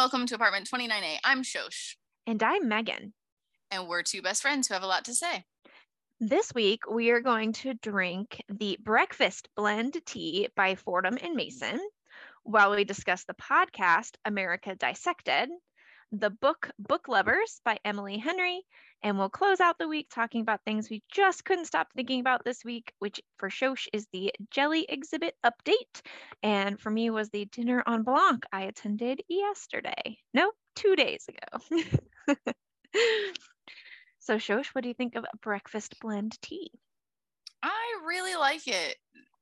welcome to apartment 29A. I'm Shosh. And I'm Megan. And we're two best friends who have a lot to say. This week, we are going to drink the Breakfast Blend Tea by Fortnum and Mason while we discuss the podcast America Dissected, the book Book Lovers by Emily Henry, and we'll close out the week talking about things we just couldn't stop thinking about this week, which for Shosh is the jelly exhibit update. And for me was the Dîner en Blanc I attended yesterday. No, two days ago. so, Shosh, what do you think of breakfast blend tea? I really like it.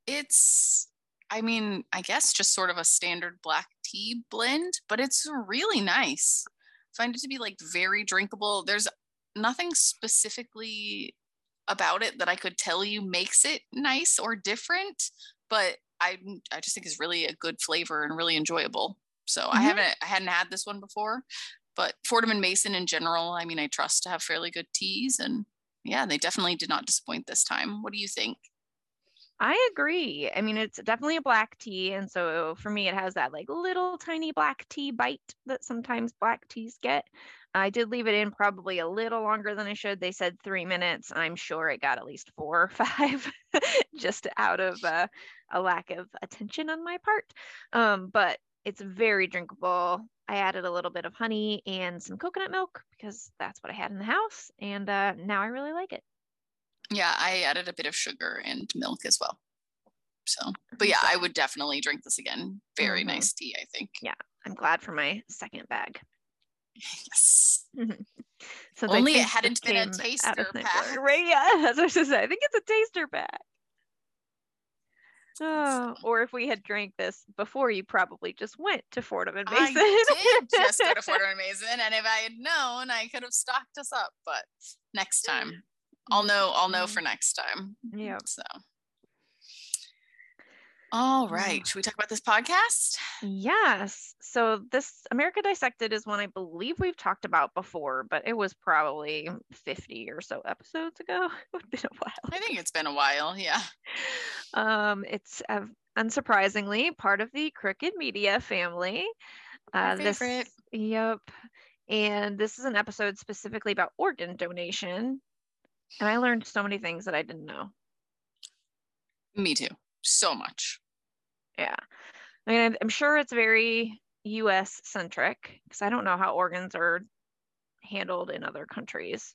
It's, I mean, I guess just sort of a standard black tea blend, but it's really nice. Find it to be like very drinkable. There's nothing specifically about it that I could tell you makes it nice or different, but I I just think it's really a good flavor and really enjoyable. So mm-hmm. I haven't I hadn't had this one before, but Fortnum and Mason in general, I mean, I trust to have fairly good teas, and yeah, they definitely did not disappoint this time. What do you think? I agree. I mean, it's definitely a black tea. And so for me, it has that like little tiny black tea bite that sometimes black teas get. I did leave it in probably a little longer than I should. They said three minutes. I'm sure it got at least four or five just out of uh, a lack of attention on my part. Um, but it's very drinkable. I added a little bit of honey and some coconut milk because that's what I had in the house. And uh, now I really like it. Yeah, I added a bit of sugar and milk as well. So, but yeah, I would definitely drink this again. Very mm-hmm. nice tea, I think. Yeah, I'm glad for my second bag. Yes. Mm-hmm. so only it hadn't been a taster pack. Right? Yeah, that's what I was. I think it's a taster pack. Oh, or if we had drank this before, you probably just went to Fortnum and Mason. I did just go to Fortnum and Mason, and if I had known, I could have stocked us up. But next time, I'll know. I'll know mm-hmm. for next time. Yeah. So. All right. Should we talk about this podcast? Yes. So this America Dissected is one I believe we've talked about before, but it was probably 50 or so episodes ago. It's been a while. I think it's been a while. Yeah. Um, it's uh, unsurprisingly part of the Crooked Media family. Uh, this, yep. And this is an episode specifically about organ donation. And I learned so many things that I didn't know. Me too. So much. Yeah. I mean, I'm sure it's very US centric because I don't know how organs are handled in other countries.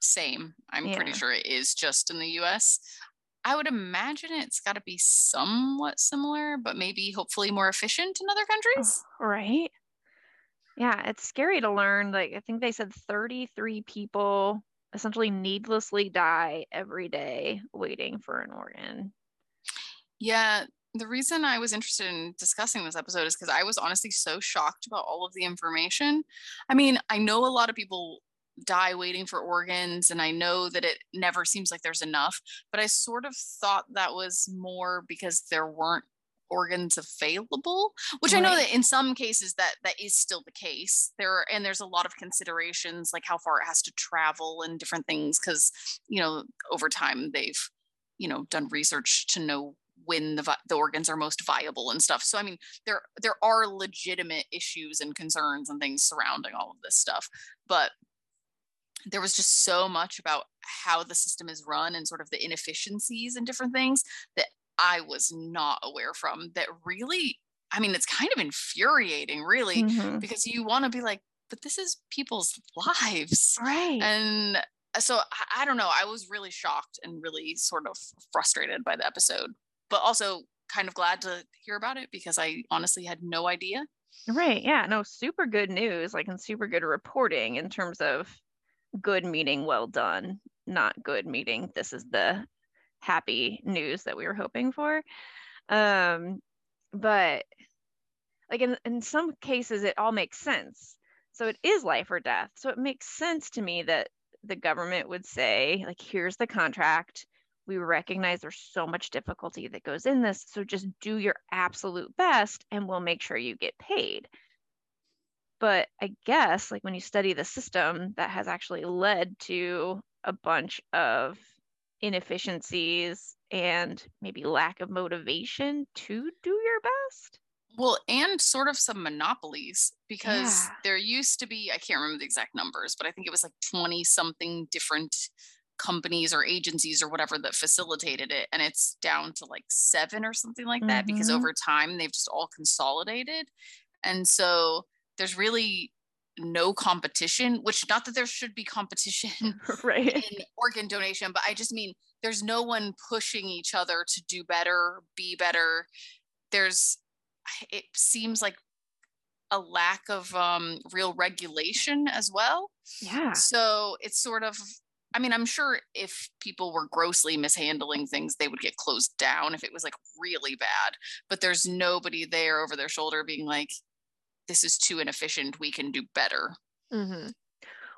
Same. I'm yeah. pretty sure it is just in the US. I would imagine it's got to be somewhat similar, but maybe hopefully more efficient in other countries. Oh, right. Yeah, it's scary to learn. Like, I think they said 33 people essentially needlessly die every day waiting for an organ. Yeah, the reason I was interested in discussing this episode is because I was honestly so shocked about all of the information. I mean, I know a lot of people die waiting for organs, and I know that it never seems like there's enough, but I sort of thought that was more because there weren't organs available which right. i know that in some cases that that is still the case there are, and there's a lot of considerations like how far it has to travel and different things because you know over time they've you know done research to know when the, the organs are most viable and stuff so i mean there there are legitimate issues and concerns and things surrounding all of this stuff but there was just so much about how the system is run and sort of the inefficiencies and different things that I was not aware from that really, I mean, it's kind of infuriating, really, mm-hmm. because you want to be like, but this is people's lives. Right. And uh, so I, I don't know. I was really shocked and really sort of frustrated by the episode, but also kind of glad to hear about it because I honestly had no idea. Right. Yeah. No, super good news, like, and super good reporting in terms of good meeting well done, not good meeting this is the happy news that we were hoping for. Um, but like in, in some cases, it all makes sense. So it is life or death. So it makes sense to me that the government would say, like, here's the contract. We recognize there's so much difficulty that goes in this. So just do your absolute best and we'll make sure you get paid. But I guess, like, when you study the system, that has actually led to a bunch of inefficiencies and maybe lack of motivation to do your best. Well, and sort of some monopolies because Yeah. there used to be, I can't remember the exact numbers, but I think it was like 20 something different companies or agencies or whatever that facilitated it. And it's down to like seven or something like that because Mhm. over time they've just all consolidated. And so there's really no competition, which not that there should be competition right. in organ donation, but I just mean there's no one pushing each other to do better, be better. There's, it seems like a lack of um, real regulation as well. Yeah. So it's sort of, I mean, I'm sure if people were grossly mishandling things, they would get closed down if it was like really bad. But there's nobody there over their shoulder being like, this is too inefficient. We can do better. hmm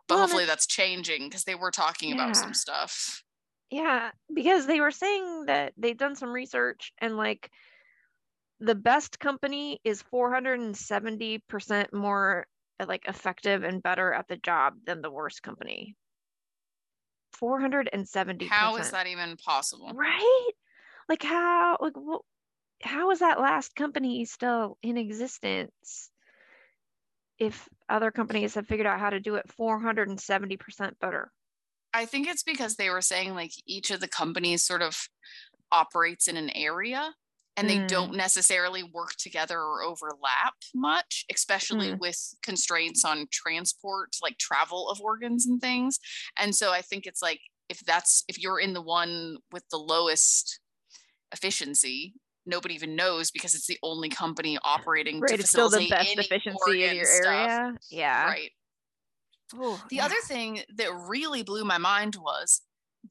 But Well, hopefully that's changing because they were talking Yeah. about some stuff. Yeah, because they were saying that they'd done some research and like the best company is 470% more like effective and better at the job than the worst company. 470%. How is that even possible? Right? Like how like what how is that last company still in existence if other companies have figured out how to do it 470% better? I think it's because they were saying like each of the companies sort of operates in an area and they Mm. don't necessarily work together or overlap much, especially Mm. with constraints on transport, like travel of organs and things. And so I think it's like if that's if you're in the one with the lowest efficiency, nobody even knows because it's the only company operating to Right, it's still the best efficiency in your stuff. area. Yeah. Right. Ooh, The yeah. other thing that really blew my mind was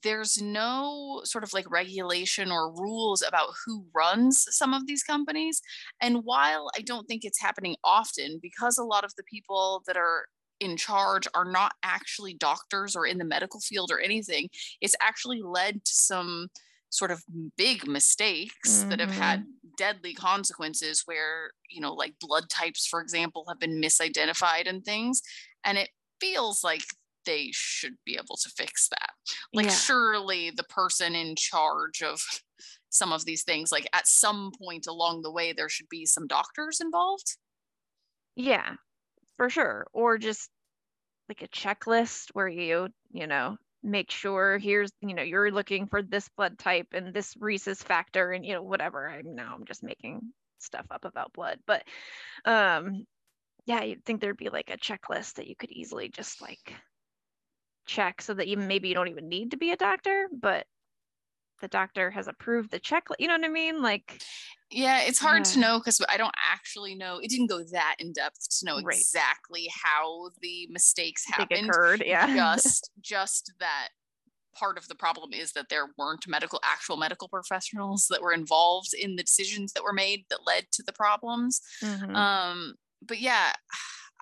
there's no sort of like regulation or rules about who runs some of these companies. And while I don't think it's happening often, because a lot of the people that are in charge are not actually doctors or in the medical field or anything, it's actually led to some sort of big mistakes that have had mm-hmm. deadly consequences where, you know, like blood types, for example, have been misidentified and things. And it feels like they should be able to fix that. Like, Yeah. surely the person in charge of some of these things, like at some point along the way, there should be some doctors involved. Yeah, for sure. Or just like a checklist where you, you know, make sure here's, you know, you're looking for this blood type and this rhesus factor and, you know, whatever. I'm now I'm just making stuff up about blood. But um yeah, you'd think there'd be like a checklist that you could easily just like check so that you maybe you don't even need to be a doctor, but the doctor has approved the check. You know what I mean? Like Yeah, it's hard to know because I don't actually know. It didn't go that in depth to know Right. exactly how the mistakes happened. occurred. Yeah. Just, just that part of the problem is that there weren't medical, actual medical professionals that were involved in the decisions that were made that led to the problems. Mhm. Um, but yeah,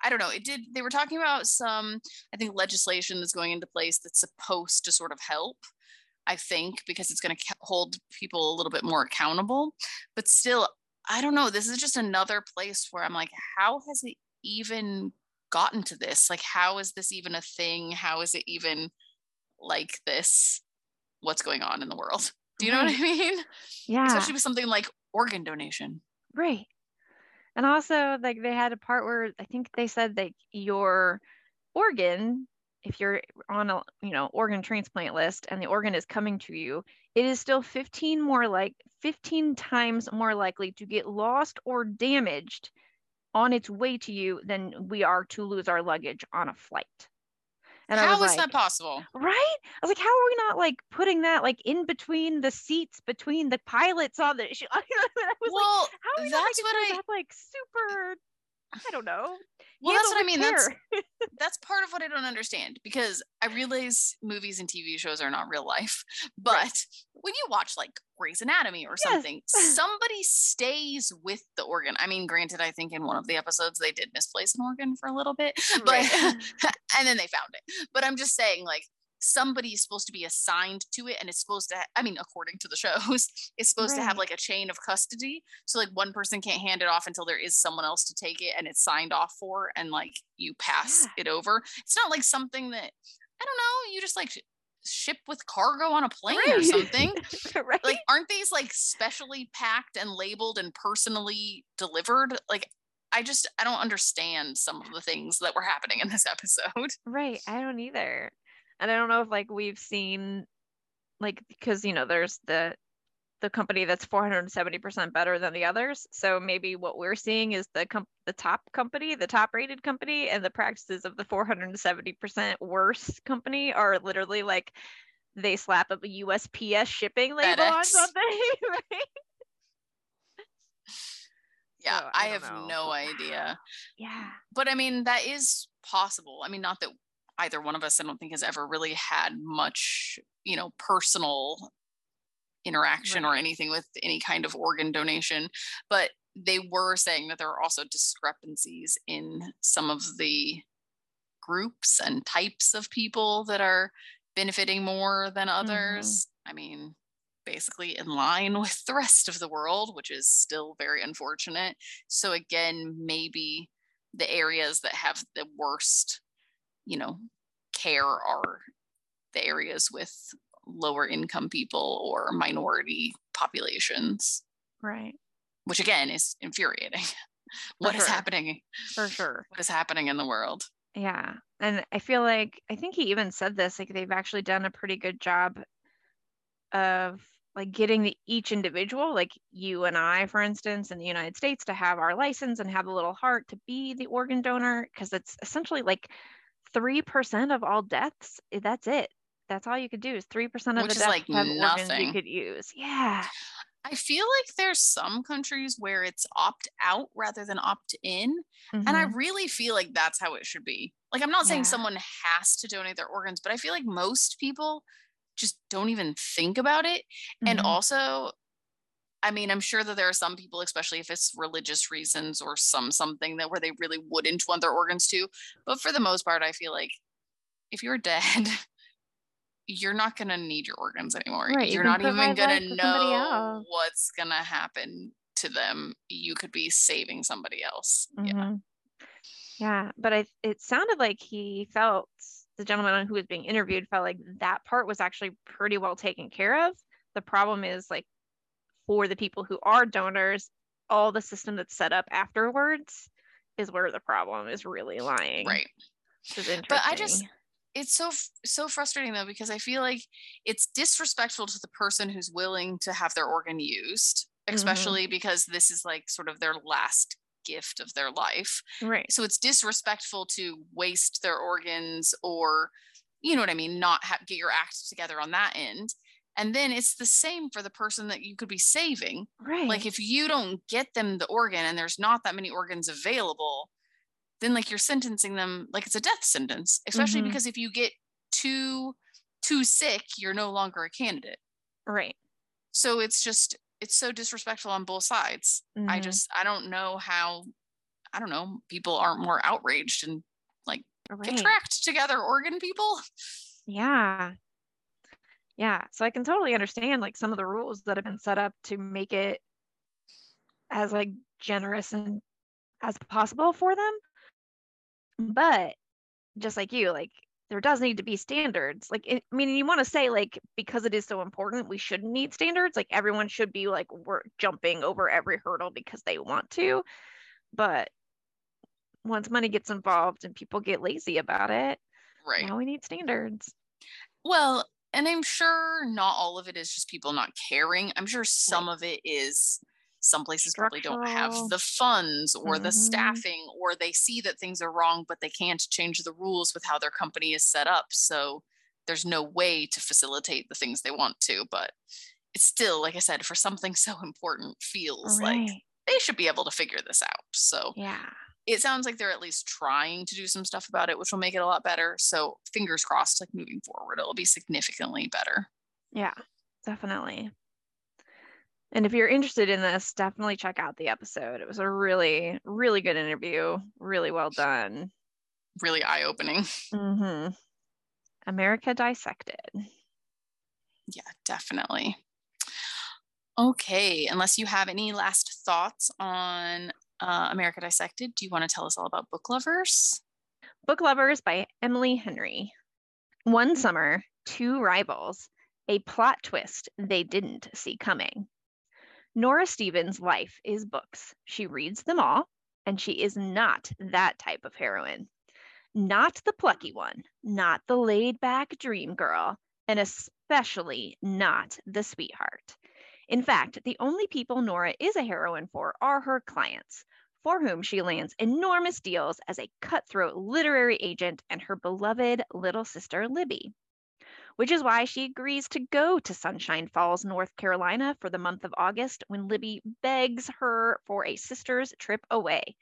I don't know. It did. They were talking about some, I think, legislation that's going into place that's supposed to sort of help. I think because it's going to hold people a little bit more accountable. But still, I don't know. This is just another place where I'm like, how has it even gotten to this? Like, how is this even a thing? How is it even like this? What's going on in the world? Do you know what I mean? yeah. Especially with something like organ donation. Right. And also, like, they had a part where I think they said that your organ, if you're on a, you know, organ transplant list and the organ is coming to you, it is still 15 more like 15 times more likely to get lost or damaged on its way to you than we are to lose our luggage on a flight. And How was is like, that possible? Right? I was like, how are we not like putting that like in between the seats between the pilots on the? I was like, well, how are we that's not making what I- that's like super? I don't know. well, that's what I mean. That's care. that's part of what I don't understand because I realize movies and TV shows are not real life, but when you watch like Grey's Anatomy or Yes. something, somebody stays with the organ. I mean, granted, I think in one of the episodes they did misplace an organ for a little bit, but Right. and then they found it. But I'm just saying, like, somebody is supposed to be assigned to it, and it's supposed to. I mean, according to the shows, it's supposed to have like a chain of custody. So like one person can't hand it off until there is someone else to take it, and it's signed off for, and like you pass Yeah. it over. It's not like something that I don't know. You just like ship with cargo on a plane right. or something. right. Like, aren't these like specially packed and labeled and personally delivered? Like, I just I don't understand some of the things that were happening in this episode. Right. I don't either. And I don't know if like we've seen like because you know there's the the company that's 470% better than the others. So maybe what we're seeing is the com- the top company, the top rated company, and the practices of the 470% worse company are literally like they slap up a USPS shipping label FedEx. on something, right? Yeah, so, I, I have know. no idea. Yeah. But I mean, that is possible. I mean, not that either one of us, I don't think, has ever really had much, you know, personal interaction right. or anything with any kind of organ donation. But they were saying that there are also discrepancies in some of the groups and types of people that are benefiting more than mm-hmm. others. Mm-hmm. I mean, basically in line with the rest of the world, which is still very unfortunate. So, again, maybe the areas that have the worst, you know, care are the areas with lower income people or minority populations. Right. Which again is infuriating. What is happening? For sure. What is happening in the world? Yeah. And I feel like I think he even said this, like they've actually done a pretty good job of like getting the, each individual, like you and I, for instance, in the United States, to have our license and have a little heart to be the organ donor, because it's essentially like 3% of all deaths. Eh, that's it that's all you could do is 3% of Which the deaths like have nothing. organs you could use. Yeah. I feel like there's some countries where it's opt out rather than opt in. Mm-hmm. And I mm-hmm. really feel like that's how it should be. Like, I'm not saying yeah. someone has to donate their organs, but I feel like most people just don't even think about it. Mm-hmm. And also, I mean, I'm sure that there are some people, especially if it's religious reasons or some something that where they really wouldn't want their organs to. But for the most part, I feel like if you're dead, you're not going to need your organs anymore. Right, you're you not even going to know what's going to happen to them. You could be saving somebody else. Mm-hmm. Yeah. Yeah. But I, it sounded like he felt the gentleman who was being interviewed felt like that part was actually pretty well taken care of. The problem is like for the people who are donors, all the system that's set up afterwards is where the problem is really lying. Right. But I just it's so so frustrating though because I feel like it's disrespectful to the person who's willing to have their organ used, mm-hmm. especially mm-hmm. because this is like sort of their last gift of their life. Right. So it's disrespectful to waste their organs or you know what I mean, not have, get your act together on that end. And then it's the same for the person that you could be saving. Right. Like if you don't get them the organ and there's not that many organs available, then like you're sentencing them like it's a death sentence especially mm-hmm. because if you get too too sick you're no longer a candidate right so it's just it's so disrespectful on both sides mm-hmm. i just i don't know how i don't know people aren't more outraged and like right. tracked together organ people yeah yeah so i can totally understand like some of the rules that have been set up to make it as like generous and as possible for them. But just like you like there does need to be standards. Like it, i mean you want to say like because it is so important we shouldn't need standards like everyone should be like we're jumping over every hurdle because they want to. But once money gets involved and people get lazy about it right. now we need standards. Well and i'm sure not all of it is just people not caring i'm sure some of it is some places probably don't have the funds or mm-hmm. the staffing or they see that things are wrong but they can't change the rules with how their company is set up so there's no way to facilitate the things they want to but it's still like i said for something so important feels right. like they should be able to figure this out so yeah it sounds like they're at least trying to do some stuff about it which will make it a lot better so fingers crossed like moving forward it'll be significantly better yeah definitely and if you're interested in this, definitely check out the episode. It was a really, really good interview, really well done. Really eye opening. Mm-hmm. America Dissected. Yeah, definitely. Okay, unless you have any last thoughts on uh, America Dissected, do you want to tell us all about Book Lovers? Book Lovers by Emily Henry. One summer, two rivals, a plot twist they didn't see coming. Nora Stevens' life is books. She reads them all, and she is not that type of heroine. Not the plucky one, not the laid back dream girl, and especially not the sweetheart. In fact, the only people Nora is a heroine for are her clients, for whom she lands enormous deals as a cutthroat literary agent and her beloved little sister Libby which is why she agrees to go to Sunshine Falls, North Carolina for the month of August when Libby begs her for a sister's trip away.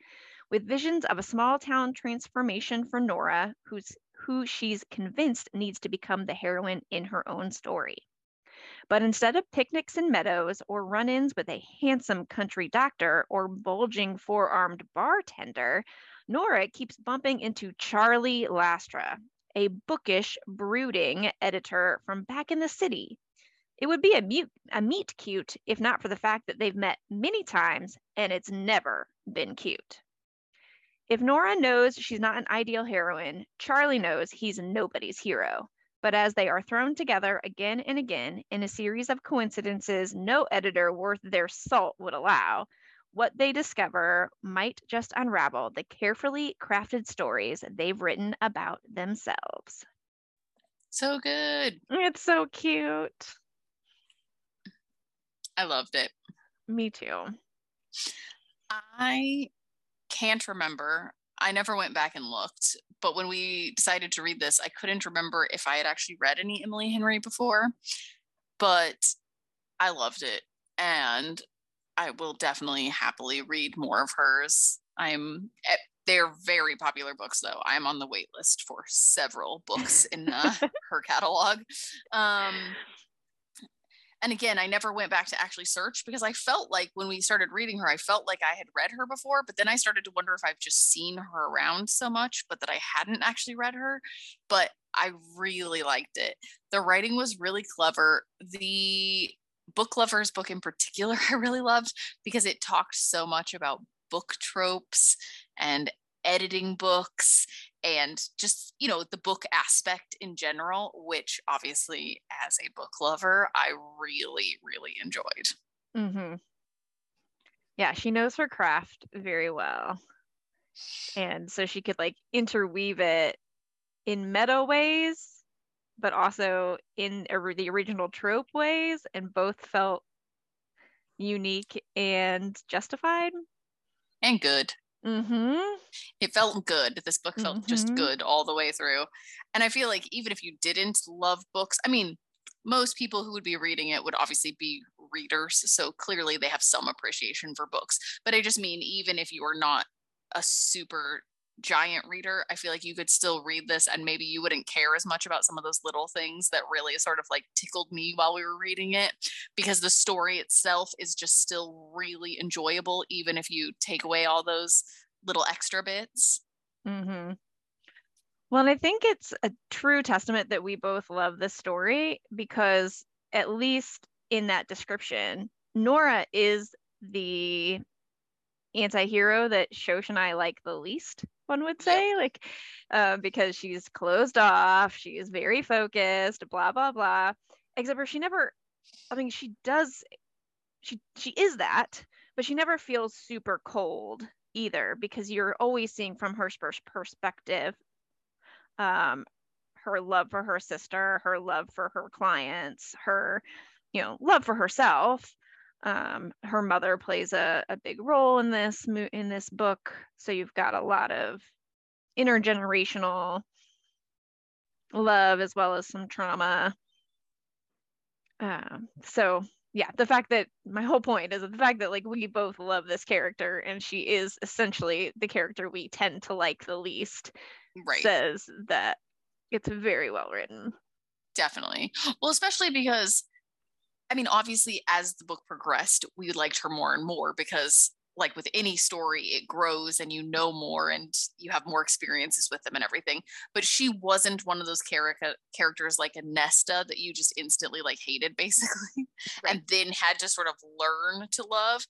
With visions of a small town transformation for Nora, who's who she's convinced needs to become the heroine in her own story. But instead of picnics in meadows or run ins with a handsome country doctor or bulging four armed bartender, Nora keeps bumping into Charlie Lastra, a bookish, brooding editor from back in the city. It would be a, mute, a meet cute if not for the fact that they've met many times and it's never been cute. If Nora knows she's not an ideal heroine, Charlie knows he's nobody's hero. But as they are thrown together again and again in a series of coincidences no editor worth their salt would allow, what they discover might just unravel the carefully crafted stories they've written about themselves. So good. It's so cute. I loved it. Me too. I can't remember. I never went back and looked, but when we decided to read this, I couldn't remember if I had actually read any Emily Henry before, but I loved it. And I will definitely happily read more of hers. I'm eh, they're very popular books though. I'm on the wait list for several books in uh, her catalog. Um, and again, I never went back to actually search because I felt like when we started reading her, I felt like I had read her before, but then I started to wonder if I've just seen her around so much, but that I hadn't actually read her. But I really liked it. The writing was really clever. The book lovers book in particular i really loved because it talked so much about book tropes and editing books and just you know the book aspect in general which obviously as a book lover i really really enjoyed mm-hmm. yeah she knows her craft very well and so she could like interweave it in meta ways but also in the original trope ways, and both felt unique and justified and good. Mm-hmm. It felt good. This book felt mm-hmm. just good all the way through. And I feel like even if you didn't love books, I mean, most people who would be reading it would obviously be readers. So clearly they have some appreciation for books. But I just mean, even if you are not a super giant reader, I feel like you could still read this and maybe you wouldn't care as much about some of those little things that really sort of like tickled me while we were reading it because the story itself is just still really enjoyable, even if you take away all those little extra bits. Mm-hmm. Well, I think it's a true testament that we both love this story because, at least in that description, Nora is the anti-hero that Shosh and I like the least, one would say, like uh, because she's closed off, she is very focused, blah blah blah. Except for she never, I mean, she does, she she is that, but she never feels super cold either because you're always seeing from her perspective, um, her love for her sister, her love for her clients, her, you know, love for herself um, her mother plays a, a big role in this in this book so you've got a lot of intergenerational love as well as some trauma. Um, so yeah the fact that my whole point is the fact that like we both love this character and she is essentially the character we tend to like the least right. says that it's very well written. Definitely. Well especially because I mean, obviously, as the book progressed, we liked her more and more because, like with any story, it grows and you know more and you have more experiences with them and everything. But she wasn't one of those char- characters like a Nesta that you just instantly like hated, basically, right. and then had to sort of learn to love.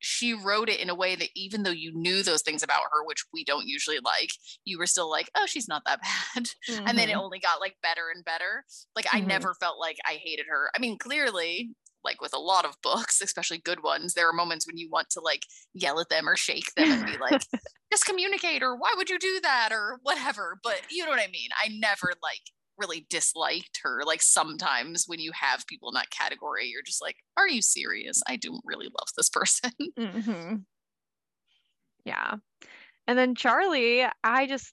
She wrote it in a way that even though you knew those things about her, which we don't usually like, you were still like, oh, she's not that bad. Mm-hmm. And then it mm-hmm. only got like better and better. Like I mm-hmm. never felt like I hated her. I mean, clearly, like with a lot of books, especially good ones, there are moments when you want to like yell at them or shake them and be like, just communicate or why would you do that or whatever. But you know what I mean? I never like really disliked her. Like sometimes when you have people in that category, you're just like, are you serious? I don't really love this person. Mm-hmm. Yeah. And then Charlie, I just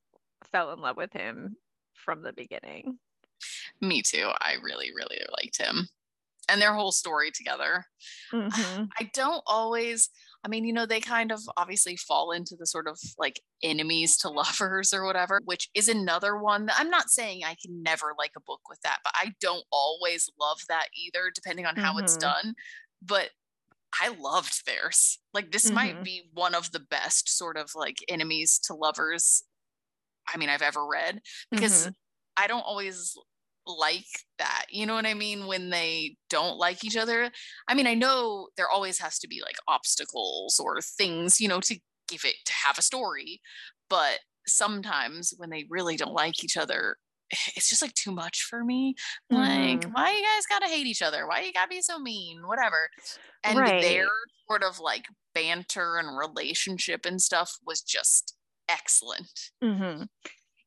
fell in love with him from the beginning. Me too. I really, really liked him and their whole story together. Mm-hmm. I don't always, I mean, you know, they kind of obviously fall into the sort of like enemies to lovers or whatever, which is another one that I'm not saying I can never like a book with that, but I don't always love that either, depending on how mm-hmm. it's done. But I loved theirs. Like, this mm-hmm. might be one of the best sort of like enemies to lovers, I mean, I've ever read because mm-hmm. I don't always like that. You know what I mean? When they don't like each other. I mean, I know there always has to be like obstacles or things, you know, to give it to have a story. But sometimes when they really don't like each other, it's just like too much for me. Mm-hmm. Like, why you guys gotta hate each other? Why you gotta be so mean? Whatever. And right. their sort of like banter and relationship and stuff was just excellent. Mm-hmm.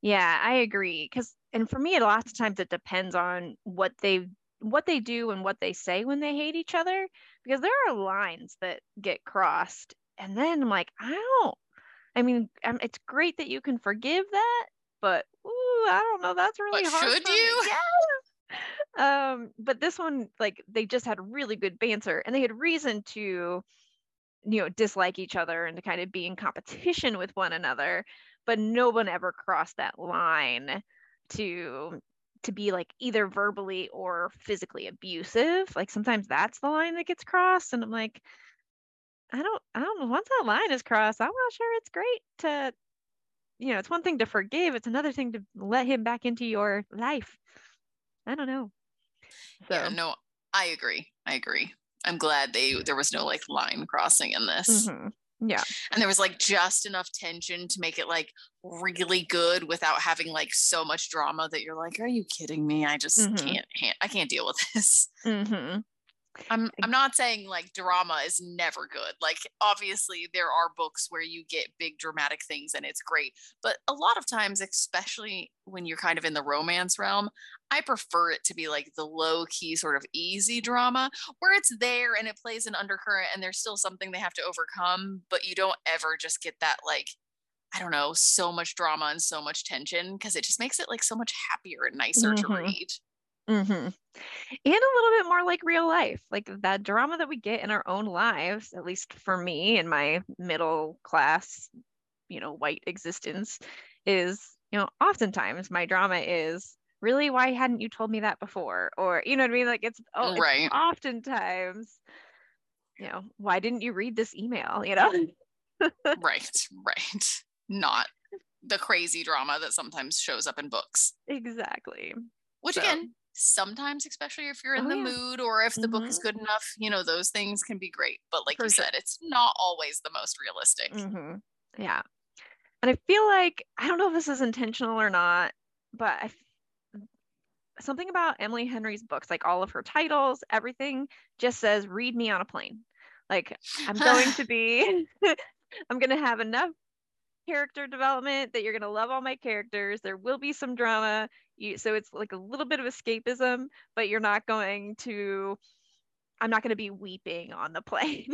Yeah, I agree. Because and for me, a lot of times it depends on what they what they do and what they say when they hate each other. Because there are lines that get crossed, and then I'm like, I don't. I mean, um, it's great that you can forgive that, but ooh, I don't know. That's really but hard. Should you? Yes. Um, but this one, like, they just had really good banter, and they had reason to, you know, dislike each other and to kind of be in competition with one another but no one ever crossed that line to to be like either verbally or physically abusive like sometimes that's the line that gets crossed and i'm like i don't i don't know once that line is crossed i'm not sure it's great to you know it's one thing to forgive it's another thing to let him back into your life i don't know so. yeah no i agree i agree i'm glad they there was no like line crossing in this mm-hmm. Yeah. And there was like just enough tension to make it like really good without having like so much drama that you're like, are you kidding me? I just mm-hmm. can't, I can't deal with this. Mm-hmm. I'm I'm not saying like drama is never good. Like obviously there are books where you get big dramatic things and it's great, but a lot of times especially when you're kind of in the romance realm, I prefer it to be like the low key sort of easy drama where it's there and it plays an undercurrent and there's still something they have to overcome, but you don't ever just get that like I don't know, so much drama and so much tension because it just makes it like so much happier and nicer mm-hmm. to read. Mm-hmm. And a little bit more like real life, like that drama that we get in our own lives, at least for me in my middle class, you know, white existence, is, you know, oftentimes my drama is really why hadn't you told me that before? Or, you know what I mean? Like it's, oh, right. It's oftentimes, you know, why didn't you read this email? You know? right, right. Not the crazy drama that sometimes shows up in books. Exactly. Which so. again, sometimes especially if you're in oh, the yeah. mood or if the mm-hmm. book is mm-hmm. good enough you know those things can be great but like For you sure. said it's not always the most realistic mm-hmm. yeah and i feel like i don't know if this is intentional or not but I, something about emily henry's books like all of her titles everything just says read me on a plane. Like i'm going to be i'm going to have enough character development that you're going to love all my characters. There will be some drama. You, so it's like a little bit of escapism but you're not going to i'm not going to be weeping on the plane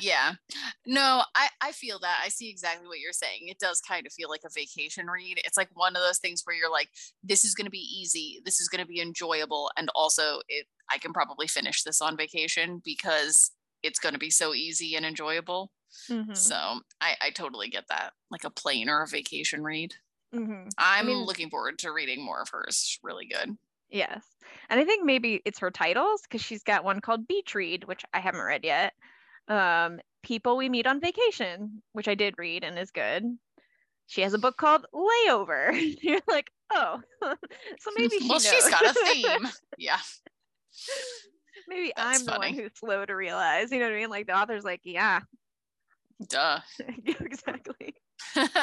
yeah no I, I feel that i see exactly what you're saying it does kind of feel like a vacation read it's like one of those things where you're like this is going to be easy this is going to be enjoyable and also it i can probably finish this on vacation because it's going to be so easy and enjoyable mm-hmm. so I, I totally get that like a plane or a vacation read Mm-hmm. I'm I mean, looking forward to reading more of hers. Really good. Yes. And I think maybe it's her titles because she's got one called Beach Read, which I haven't read yet. Um, People We Meet on Vacation, which I did read and is good. She has a book called Layover. You're like, oh, so maybe she well, knows. she's got a theme. yeah. Maybe That's I'm the one who's slow to realize. You know what I mean? Like the author's like, yeah, Duh. exactly. That's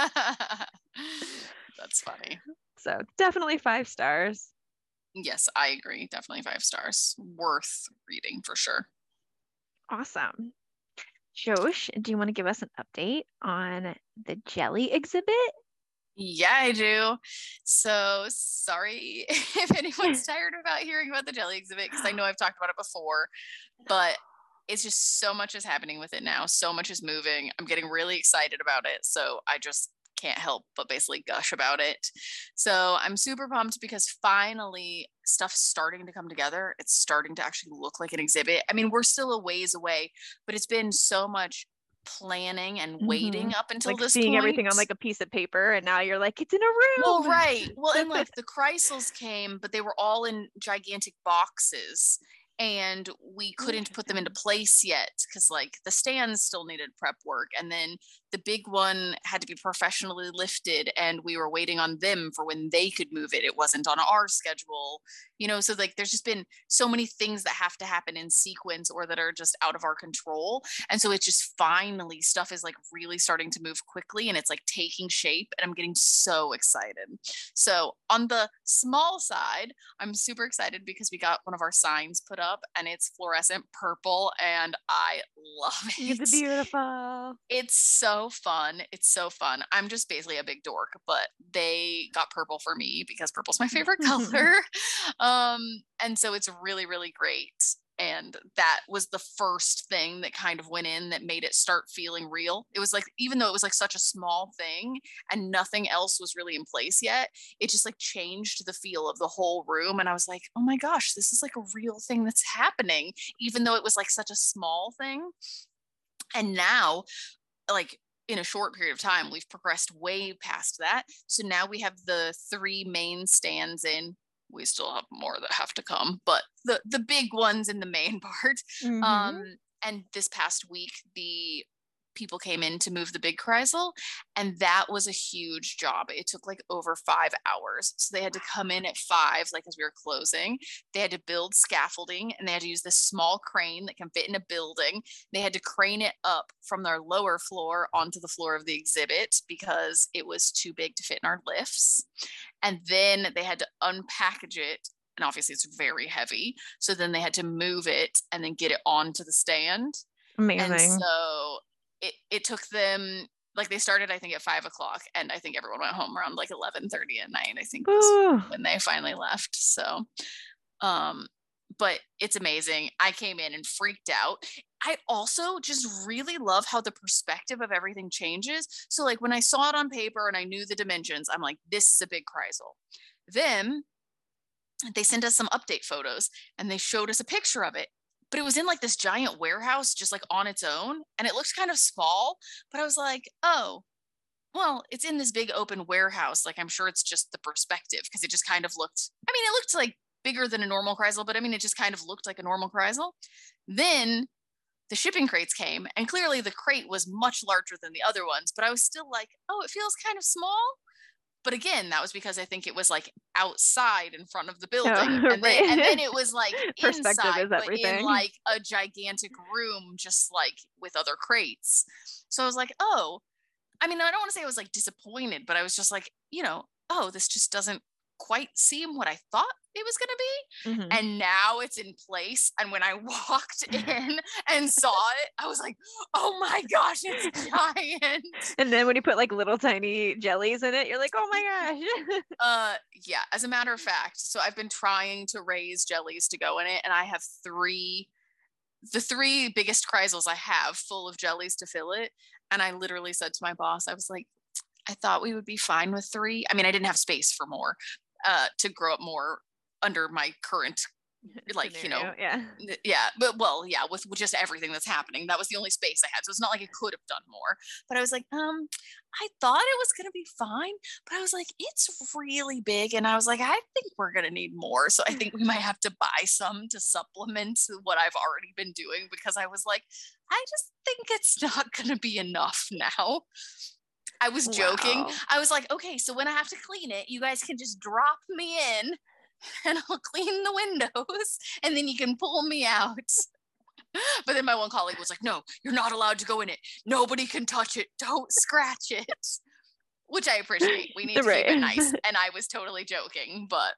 funny. So definitely five stars. Yes, I agree. Definitely five stars. Worth reading for sure. Awesome. Shosh, do you want to give us an update on the jelly exhibit? Yeah, I do. So sorry if anyone's tired about hearing about the jelly exhibit because I know I've talked about it before, but it's just so much is happening with it now. So much is moving. I'm getting really excited about it. So I just can't help but basically gush about it. So I'm super pumped because finally stuff's starting to come together. It's starting to actually look like an exhibit. I mean, we're still a ways away, but it's been so much planning and waiting mm-hmm. up until Like this seeing everything on like a piece of paper, and now you're like, it's in a room. Well, right. Well, and like the Kreisels came, but they were all in gigantic boxes and we oh, couldn't put them into place yet because like the stands still needed prep work and then the big one had to be professionally lifted and we were waiting on them for when they could move it. It wasn't on our schedule you know so like there's just been so many things that have to happen in sequence or that are just out of our control and so it's just finally stuff is like really starting to move quickly and it's like taking shape and i'm getting so excited. So on the small side i'm super excited because we got one of our signs put up and it's fluorescent purple and i love it It's beautiful. it's so fun. It's so fun. I'm just basically a big dork, but they got purple for me because purple's my favorite color. Um, and so it's really, really great. And that was the first thing that kind of went in that made it start feeling real. It was like, even though it was like such a small thing and nothing else was really in place yet, it just like changed the feel of the whole room. And I was like, oh my gosh, this is like a real thing that's happening, even though it was like such a small thing. And now, like in a short period of time, we've progressed way past that. So now we have the three main stands in. We still have more that have to come, but the the big ones in the main part. Mhm. Um, and this past week, the people came in to move the big Kreisel, and that was a huge job. It took like over five hours. So they had to come in at five, like as we were closing. They had to build scaffolding, and they had to use this small crane that can fit in a building. They had to crane it up from their lower floor onto the floor of the exhibit because it was too big to fit in our lifts. And then they had to unpackage it. And obviously, it's very heavy. So then they had to move it and then get it onto the stand Amazing. and so it, it took them like they started i think at five o'clock and i think everyone went home around like 11 30 at night i think was when they finally left so um but it's amazing. I came in and freaked out. I also just really love how the perspective of everything changes. So like when i saw it on paper and i knew the dimensions i'm like this is a big Kreisel. then they sent us some update photos and they showed us a picture of it but it was in like this giant warehouse just like on its own and it looks kind of small but i was like oh well it's in this big open warehouse like i'm sure it's just the perspective because it just kind of looked i mean it looked like bigger than a normal Kreisel, but i mean it just kind of looked like a normal Kreisel. then the shipping crates came and clearly the crate was much larger than the other ones but i was still like oh it feels kind of small but again that was because i think it was like outside in front of the building and, then, and then it was like inside but in like a gigantic room just like with other crates. So i was like oh. I mean i don't want to say i was like disappointed but i was just like you know oh this just doesn't quite seem what i thought it was going to be Mhm. and now it's in place and when i walked in and saw it i was like oh my gosh it's giant And then when you put like little tiny jellies in it, you're like, oh my gosh. uh yeah as a matter of fact so i've been trying to raise jellies to go in it and i have three the three biggest Kreisels I have full of jellies to fill it and i literally said to my boss i was like i thought we would be fine with three i mean i didn't have space for more uh to grow up more under my current like, you know, yeah. Yeah but well yeah with, with just everything that's happening that was the only space i had so it's not like i could have done more but i was like um i thought it was going to be fine but i was like it's really big and i was like i think we're going to need more so i think we might have to buy some to supplement what i've already been doing because i was like i just think it's not going to be enough now i was joking Wow. i was like okay so when i have to clean it you guys can just drop me in and I'll clean the windows and then you can pull me out. But then my one colleague was like, no, you're not allowed to go in it. Nobody can touch it. Don't scratch it. Which I appreciate. We need to Right. keep it nice. And I was totally joking, but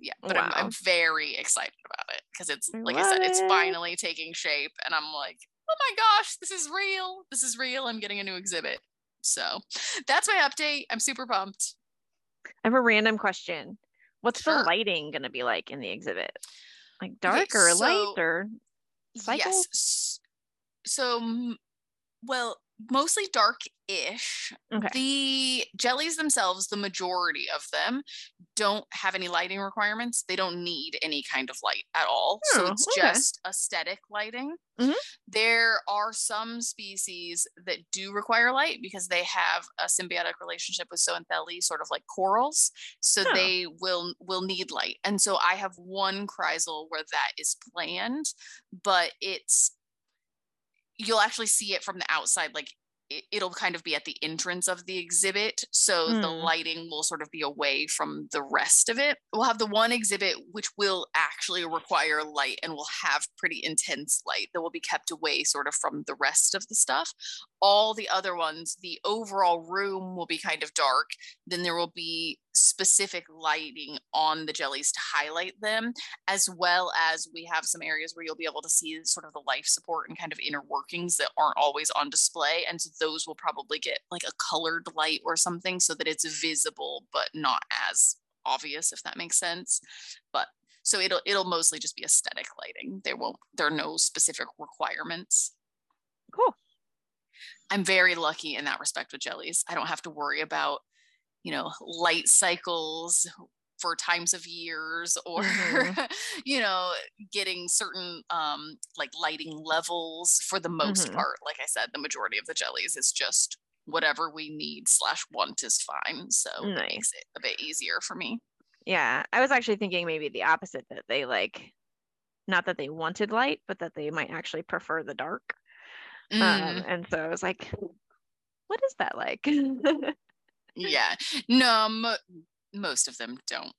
yeah, but I'm, I'm very excited about it because it's like I said, it's finally taking shape, and I'm like, oh my gosh, this is real. This is real. I'm getting a new exhibit. So that's my update. I'm super pumped. I have a random question. What's Sure. the lighting going to be like in the exhibit? Like Okay, dark or light or cycle? Yes. So, well, mostly dark-ish. Okay. The jellies themselves, the majority of them, don't have any lighting requirements. They don't need any kind of light at all. so Oh, it's okay. just aesthetic lighting. Mhm. There are some species that do require light because they have a symbiotic relationship with zooxanthellae, sort of like corals. So Oh. they will will need light. And so I have one Kreisel where that is planned, but it's you'll actually see it from the outside like it'll kind of be at the entrance of the exhibit so the Mm. lighting will sort of be away from the rest of it we'll have the one exhibit which will actually require light and will have pretty intense light that will be kept away sort of from the rest of the stuff all the other ones the overall room will be kind of dark then there will be specific lighting on the jellies to highlight them as well as we have some areas where you'll be able to see sort of the life support and kind of inner workings that aren't always on display. And so those will probably get like a colored light or something so that it's visible but not as obvious, if that makes sense. But so it'll it'll mostly just be aesthetic lighting. There won't there are no specific requirements. Cool. I'm very lucky in that respect with jellies. I don't have to worry about, you know, light cycles for times of years or Mhm. you know getting certain um like lighting levels for the most Mhm. part like i said the majority of the jellies is just whatever we need slash want is fine so it Nice. makes it a bit easier for me Yeah, I was actually thinking maybe the opposite that they like, not that they wanted light, but that they might actually prefer the dark. Um, Mm, and so I was like, what is that like? yeah. No mo- most of them don't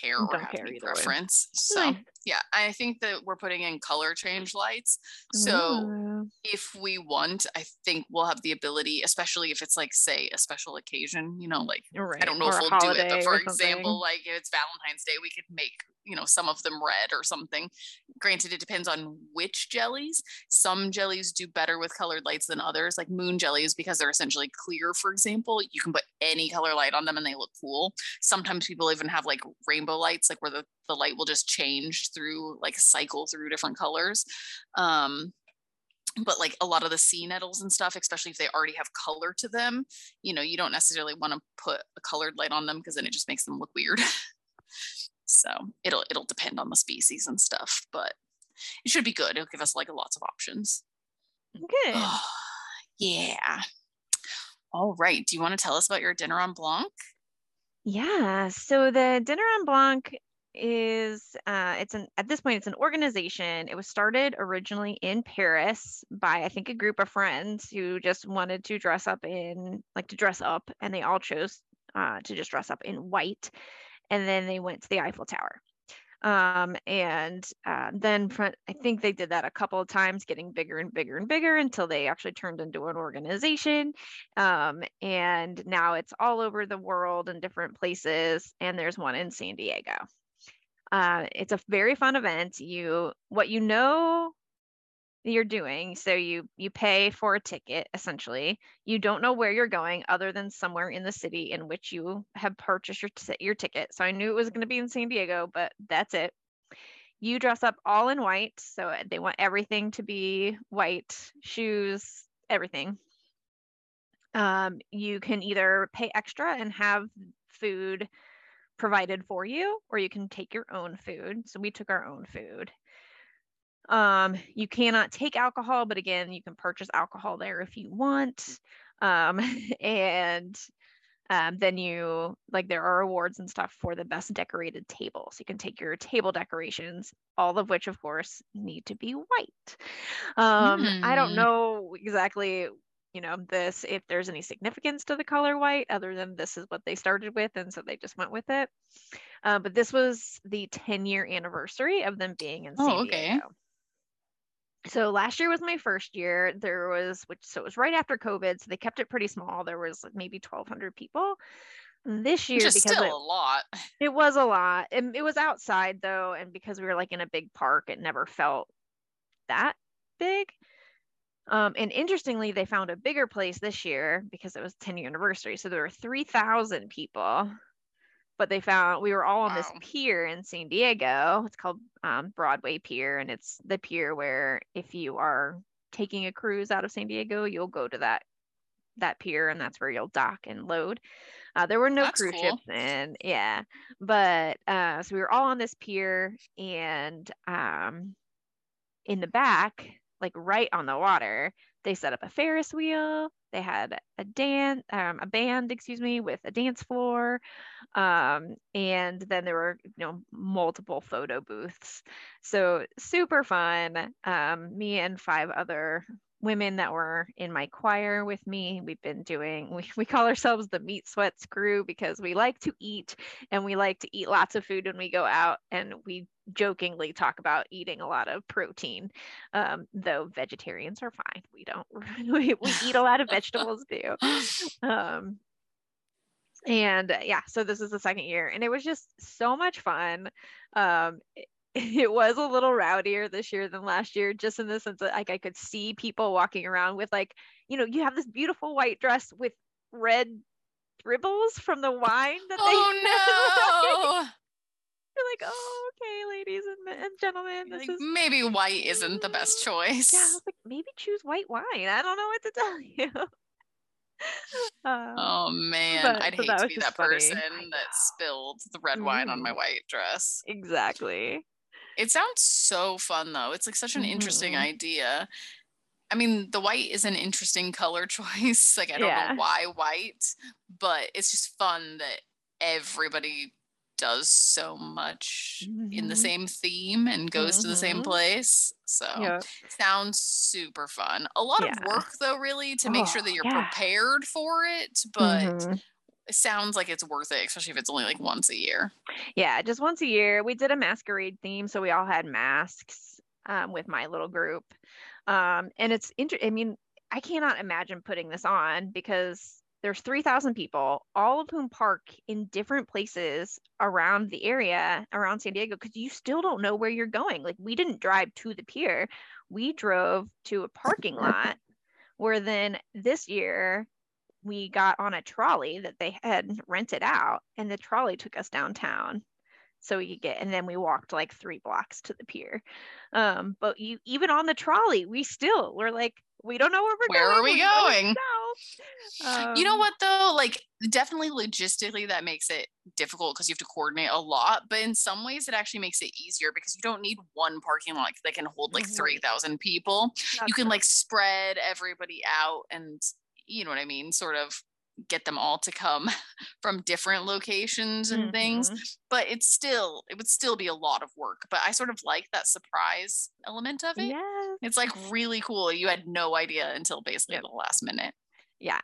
care or Don't have care any either way. preference so Nice. yeah i think that we're putting in color change lights so Ooh. if we want, I think we'll have the ability, especially if it's like, say, a special occasion, you know, like right. I don't know or if we'll do it, but for example, like if it's Valentine's Day, we could make, you know, some of them red or something. Granted, it depends on which jellies. Some jellies do better with colored lights than others, like moon jellies, because they're essentially clear, for example. You can put any color light on them and they look cool. Sometimes people even have like rainbow lights, like where the, the light will just change through, like cycle through different colors. Um, but like a lot of the sea nettles and stuff especially if they already have color to them you know you don't necessarily want to put a colored light on them because then it just makes them look weird. So it'll it'll depend on the species and stuff but it should be good. It'll give us like lots of options. Good. yeah. All right. Do you want to tell us about your Dîner en Blanc Yeah, so the Dîner en Blanc is uh it's an at this point it's an organization. It was started originally in Paris by I think a group of friends who just wanted to dress up in like to dress up and they all chose uh to just dress up in white and then they went to the Eiffel Tower. Um and uh, then front I think they did that a couple of times getting bigger and bigger and bigger until they actually turned into an organization. Um, and now it's all over the world in different places and there's one in san diego. Uh, it's a very fun event. You what you know you're doing. So you you pay for a ticket essentially. You don't know where you're going other than somewhere in the city in which you have purchased your, t- your ticket. So i knew it was going to be in san diego but that's it. You dress up all in white so they want everything to be white shoes everything. Um, you can either pay extra and have food provided for you, or you can take your own food. So we took our own food. Um, you cannot take alcohol, but again, you can purchase alcohol there if you want. Um, and um, then you like there are awards and stuff for the best decorated table. So you can take your table decorations, all of which, of course, need to be white. Um, I don't Hmm. know exactly you know, this if there's any significance to the color white other than this is what they started with, and so they just went with it. Uh, but this was the 10 year anniversary of them being in San Oh, okay. So last year was my first year. There was which so it was right after COVID, so they kept it pretty small. There was maybe 1,200 people. This year, is because still it, a lot. it was a lot. And it was outside though, and because we were like in a big park, it never felt that big. Um, and interestingly, they found a bigger place this year because it was 10 year anniversary. So there were 3,000 people, but they found we were all on this pier in San Diego. It's called um, Broadway Pier, and it's the pier where if you are taking a cruise out of San Diego, you'll go to that that pier, and that's where you'll dock and load. Uh, there were no That's cruise cool. ships in, yeah, but uh, so we were all on this pier, and um, in the back, like right on the water, they set up a Ferris wheel. They had a dance, um, a band, excuse me, with a dance floor, um, and then there were you know multiple photo booths. So super fun. Um, me and five other women that were in my choir with me. We've been doing. We we call ourselves the Meat Sweats crew because we like to eat and we like to eat lots of food when we go out, and we jokingly talk about eating a lot of protein um, though vegetarians are fine. We don't we, we eat a lot of vegetables too. Um, and uh, yeah so this is the second year and it was just so much fun. Um, it, it was a little rowdier this year than last year just in the sense that like i could see people walking around with like you know you have this beautiful white dress with red dribbles from the wine that they Oh they you're like oh okay ladies and, and gentlemen this Like, is maybe white isn't the best choice. yeah, I was like, maybe choose white wine. I don't know what to tell you. um, Oh man, But- I'd so hate to be that funny. person that spilled the red wine on my Mhm. white dress. exactly. It sounds so fun though. It's like such an interesting Mhm. idea. I mean, the white is an interesting color choice. Like I don't Yeah. know why white, but it's just fun that everybody does so much in the Mhm. same theme and goes to the same Mhm. place. So Yeah. sounds super fun. A lot of work though, really, to make sure Oh, that you're yeah. prepared for it, but Mhm. it sounds like it's worth it, especially if it's only like once a year. Yeah, just once a year. We did a masquerade theme, so we all had masks um, with my little group. Um, and it's inter- I mean, I cannot imagine putting this on because there's 3,000 people, all of whom park in different places around the area, around San Diego, because you still don't know where you're going. Like, we didn't drive to the pier, we drove to a parking lot where then this year we got on a trolley that they had rented out, and the trolley took us downtown so we could get and then we walked like three blocks to the pier um but you even on the trolley we still we're like we don't know where we're going. Where going are we going south. you know Um, what though? Like definitely logistically that makes it difficult because you have to coordinate a lot, but in some ways it actually makes it easier because you don't need one parking lot that can hold like Mhm. 3,000 people. you can true. like spread everybody out and you know what I mean, sort of get them all to come from different locations and things. Mhm. But it's still it would still be a lot of work. But I sort of like that surprise element of it. yes It's like really cool. You had no idea until basically Yep. the last minute. yeah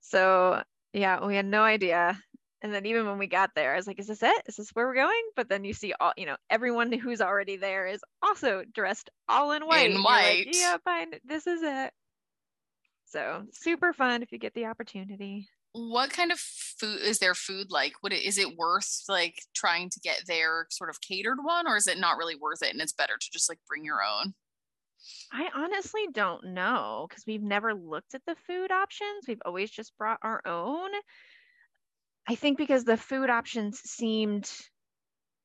so yeah we had no idea and then even when we got there i was like is this it is this where we're going but then you see all you know everyone who's already there is also dressed all in white like, white. yeah fine this is it so super fun if you get the opportunity What kind of food is their food like? Would it is it worth like trying to get their sort of catered one or is it not really worth it and it's better to just like bring your own? I honestly don't know because we've never looked at the food options. We've always just brought our own. I think because the food options seemed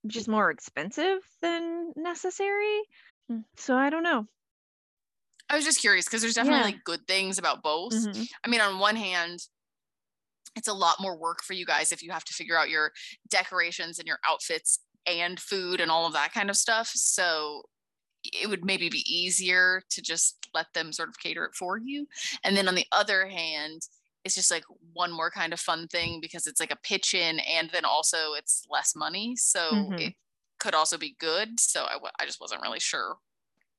just more expensive than necessary. Mm, So I don't know. I was just curious because there's definitely Yeah. like good things about both. Mhm. I mean, on one hand, it's a lot more work for you guys if you have to figure out your decorations and your outfits and food and all of that kind of stuff. So it would maybe be easier to just let them sort of cater it for you. And then on the other hand, it's just like one more kind of fun thing because it's like a pitch in and then also it's less money. So Mhm. it could also be good. So I, I just wasn't really sure,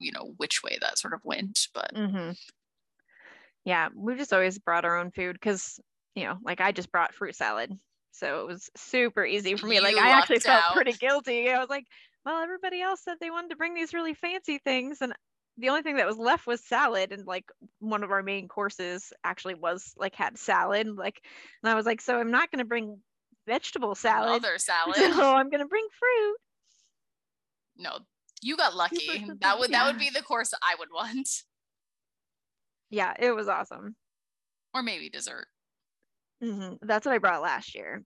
you know, which way that sort of went. But Mhm. Yeah, we just always brought our own food because, you know, like I just brought fruit salad. So it was super easy for me. You like I actually lucked felt pretty guilty. I was like, well, everybody else said they wanted to bring these really fancy things. And the only thing that was left was salad. And like one of our main courses actually was like had salad. Like, and I was like, so I'm not going to bring vegetable salad. Other salad. So I'm going to bring fruit. No, you got lucky. That would that would be the course I would want. Yeah, it was awesome. Or maybe dessert. hmm That's what I brought last year.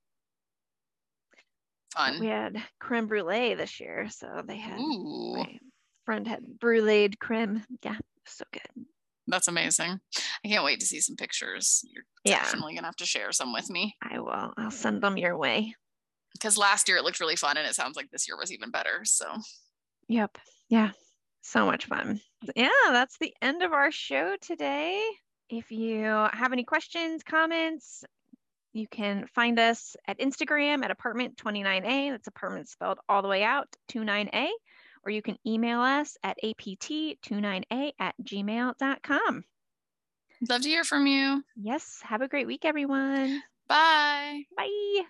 Fun. We had creme brulee this year. So they had, Ooh, my friend had bruleed creme. Yeah, so good. that's amazing. I can't wait to see some pictures. You're Yeah. definitely gonna have to share some with me. I will. I'll send them your way. Because last year it looked really fun and it sounds like this year was even better. So Yep. Yeah. So much fun. Yeah, that's the end of our show today. If you have any questions, comments, you can find us at Instagram at apartment 29A. That's apartment spelled all the way out, 29A. Or you can email us at apt29a at gmail.com. love to hear from you. Yes. Have a great week, everyone. Bye. Bye.